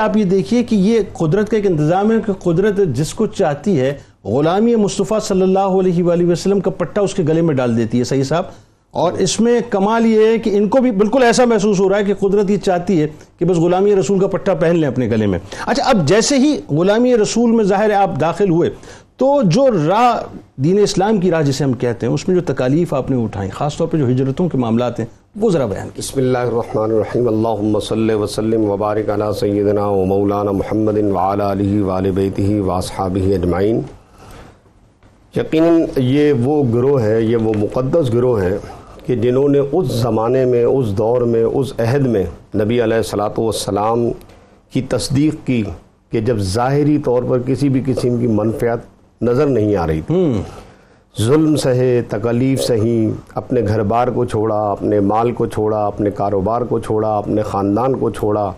آپ یہ دیکھیے کہ یہ قدرت کا ایک انتظام ہے کہ قدرت جس کو چاہتی ہے، غلامی مصطفیٰ صلی اللہ علیہ وآلہ وسلم کا پٹا اس کے گلے میں ڈال دیتی ہے، صحیح صاحب؟ اور اس میں کمال یہ ہے کہ ان کو بھی بالکل ایسا محسوس ہو رہا ہے کہ قدرت یہ چاہتی ہے کہ بس غلامی رسول کا پٹا پہن لیں اپنے گلے میں۔ اچھا اب جیسے ہی غلامی رسول میں ظاہر ہے آپ داخل ہوئے، تو جو راہ دین اسلام کی راہ جسے ہم کہتے ہیں، اس میں جو تکالیف آپ نے اٹھائیں خاص طور پہ جو ہجرتوں کے معاملات ہیں وہ ذرا بیان کی بسم اللہ الرحمن الرحیم۔ اللہم صلی وسلم وبارک علی سیدنا و مولانا محمد وعلا علیہ وآل بیتہ واصحابہ اجمعین۔ یقیناً یہ وہ گروہ ہے یہ وہ مقدس گروہ ہے کہ جنہوں نے اس زمانے میں اس دور میں اس عہد میں نبی علیہ الصلاۃ والسلام کی تصدیق کی کہ جب ظاہری طور پر کسی بھی قسم کی منفیات نظر نہیں آ رہی تھی۔ ظلم سہے تکلیف سہی اپنے گھر بار کو چھوڑا اپنے مال کو چھوڑا اپنے کاروبار کو چھوڑا اپنے خاندان کو چھوڑا۔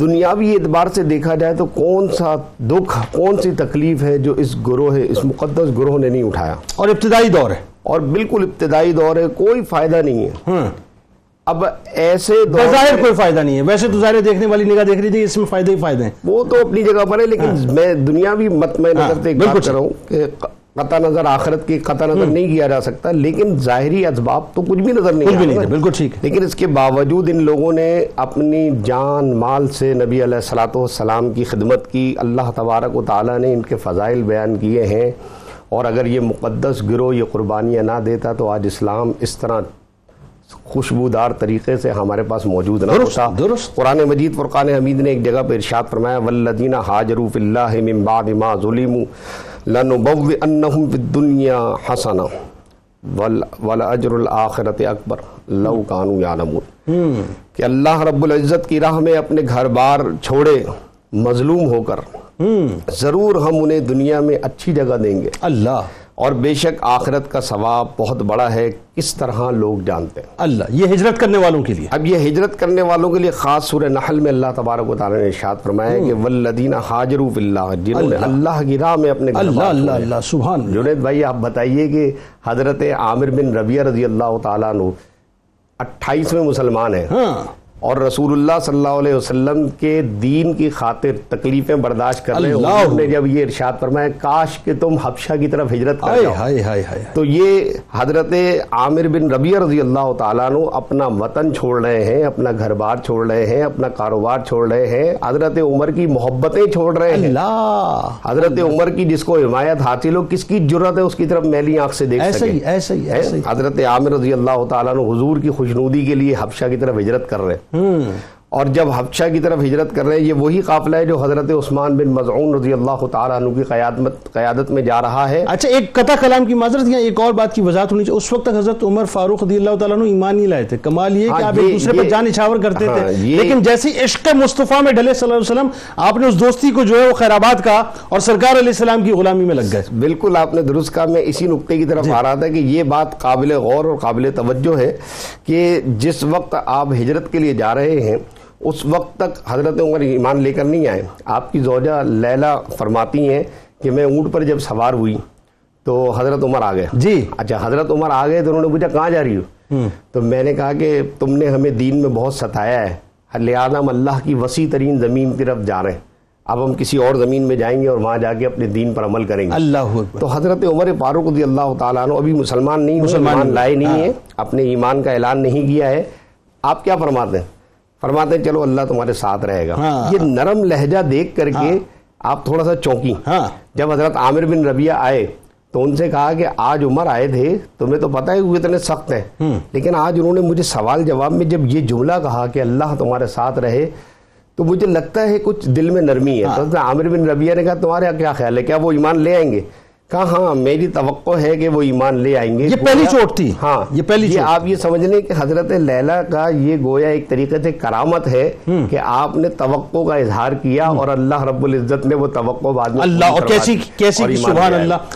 دنیاوی اعتبار سے دیکھا جائے تو کون سا دکھ کون سی تکلیف ہے جو اس گروہ اس مقدس گروہ نے نہیں اٹھایا؟ اور ابتدائی دور ہے۔ اور بالکل ابتدائی دور ہے کوئی فائدہ نہیں ہے۔ اب ایسے دور بظاہر کوئی فائدہ نہیں ہے۔ ویسے تو ظاہر دیکھنے والی نگاہ دیکھ رہی تھی اس میں فائدے ہی فائدے ہیں وہ تو اپنی جگہ پر ہے لیکن میں دنیاوی مت میں ہاں، نظر سے ایک بالکل بات کر رہا ہوں کہ قطع نظر آخرت کی قطع نظر نہیں کیا جا سکتا لیکن ظاہری اسباب تو کچھ بھی نظر نہیں بھی بالکل ٹھیک لیکن اس کے باوجود ان لوگوں نے اپنی جان مال سے نبی علیہ الصلاۃ والسلام کی خدمت کی۔ اللہ تبارک و تعالیٰ نے ان کے فضائل بیان کیے ہیں۔ اور اگر یہ مقدس گروہ یہ قربانیاں نہ دیتا تو آج اسلام اس طرح خوشبودار طریقے سے ہمارے پاس موجود نہ درست، ہوتا۔ درست۔ قرآن مجید فرقان حمید نے ایک جگہ پہ ارشاد فرمایا والذین حاجروا فی اللہ من بعد ما ظلموا لنبوئنہم فی الدنیا حسنا ولاجر الآخرت اکبر لو کانوا یعلمون کہ اللہ رب العزت کی راہ میں اپنے گھر بار چھوڑے مظلوم ہو کر ضرور ہم انہیں دنیا میں اچھی جگہ دیں گے۔ اللہ۔ اور بے شک آخرت کا ثواب بہت بڑا ہے کس طرح لوگ جانتے ہیں۔ اللہ یہ ہجرت کرنے والوں کے لیے۔ اب یہ ہجرت کرنے والوں کے لیے خاص سورہ نحل میں اللہ تبارک و تعالیٰ نے ارشاد فرمایا کہ والذین حاجروا فی اللہ جنہوں نے اللہ۔ کی راہ میں اپنے اللہ اللہ۔ اللہ سبحان جنید بھائی آپ بتائیے کہ حضرت عامر بن ربیہ رضی اللہ تعالیٰ عنہ اٹھائیسویں مسلمان ہیں۔ ہاں۔ اور رسول اللہ صلی اللہ علیہ وسلم کے دین کی خاطر تکلیفیں برداشت کر رہے حضور نے جب یہ ارشاد فرمایا کاش کہ تم حبشہ کی طرف ہجرت کر جاؤ۔ تو یہ حضرت عامر بن ربیہ رضی اللہ تعالیٰ عنہ اپنا وطن چھوڑ رہے ہیں اپنا گھر بار چھوڑ رہے ہیں اپنا کاروبار چھوڑ رہے ہیں۔ حضرت عمر کی محبتیں چھوڑ رہے ہیں۔ حضرت عمر کی جس کو حمایت حاصل ہو کس کی جرت ہے اس کی طرف میلی آنکھ سے دیکھ ہی ہی۔ حضرت عامر رضی اللہ تعالیٰ عنہ حضور کی خوشنودی کے لیے حبشہ کی طرف ہجرت کر رہے ہیں۔ Hmm. اور جب حبشہ کی طرف ہجرت کر رہے ہیں یہ وہی قافلہ ہے جو حضرت عثمان بن مزعون رضی اللہ تعالیٰ عنہ کی قیادت قیادت میں جا رہا ہے۔ اچھا ایک قطع کلام کی معذرت یا ایک اور بات کی وضاحت ہونی چاہیے۔ اس وقت تک حضرت عمر فاروق رضی اللہ تعالیٰ عنہ ایمان نہیں لائے تھے۔ کمال یہ کہ ہاں، آپ ایک دوسرے پر جان نچھاور کرتے ہاں، تھے۔ لیکن جیسی عشق مصطفیٰ میں ڈلے صلی اللہ علیہ وسلم آپ نے اس دوستی کو جو ہے وہ خیرآباد کا اور سرکار علیہ السلام کی غلامی میں لگ گئے۔ بالکل آپ نے درست کہا۔ میں اسی نقطے کی طرف آ رہا تھا کہ یہ بات قابل غور اور قابل توجہ ہے کہ جس وقت آپ ہجرت کے لیے جا رہے ہیں اس وقت تک حضرت عمر ایمان لے کر نہیں آئے۔ آپ کی زوجہ لیلا فرماتی ہیں کہ میں اونٹ پر جب سوار ہوئی تو حضرت عمر آ گئے۔ جی۔ اچھا حضرت عمر آ گئے تو انہوں نے پوچھا کہاں جا رہی ہو؟ تو میں نے کہا کہ تم نے ہمیں دین میں بہت ستایا ہے۔ لہٰذا ہم اللہ کی وسیع ترین زمین کی طرف جا رہے ہیں۔ اب ہم کسی اور زمین میں جائیں گے اور وہاں جا کے اپنے دین پر عمل کریں گے۔ اللہ اکبر۔ تو حضرت عمر فاروق رضی اللہ تعالیٰ عنہ ابھی مسلمان نہیں مسلمان لائے نہیں ہاں۔ ہیں۔ اپنے ایمان کا اعلان نہیں کیا ہے۔ آپ کیا فرماتے ہیں؟ فرماتے ہیں چلو اللہ تمہارے ساتھ رہے گا۔ ہاں۔ یہ نرم لہجہ دیکھ کر کے آپ تھوڑا سا چونکی ہاں۔ جب حضرت عامر بن ربیہ آئے تو ان سے کہا کہ آج عمر آئے تھے تمہیں تو پتہ ہے وہ اتنے سخت ہیں۔ لیکن آج انہوں نے مجھے سوال جواب میں جب یہ جملہ کہا کہ اللہ تمہارے ساتھ رہے تو مجھے لگتا ہے کچھ دل میں نرمی ہے۔ تو عامر بن ربیہ نے کہا تمہارا کیا خیال ہے؟ کیا وہ ایمان لے آئیں گے؟ کہا ہاں میری توقع ہے کہ وہ ایمان لے آئیں گے یہ پہلی چوٹ تھی ہاں یہ پہلی یہ چوٹ آپ یہ سمجھ لیں کہ حضرت لیلا کا یہ گویا ایک طریقے سے کرامت ہے کہ آپ نے توقع کا اظہار کیا اور اللہ رب العزت نے وہ توقع بعد میں اللہ اور کیسی کیسی سبحان۔ اللہ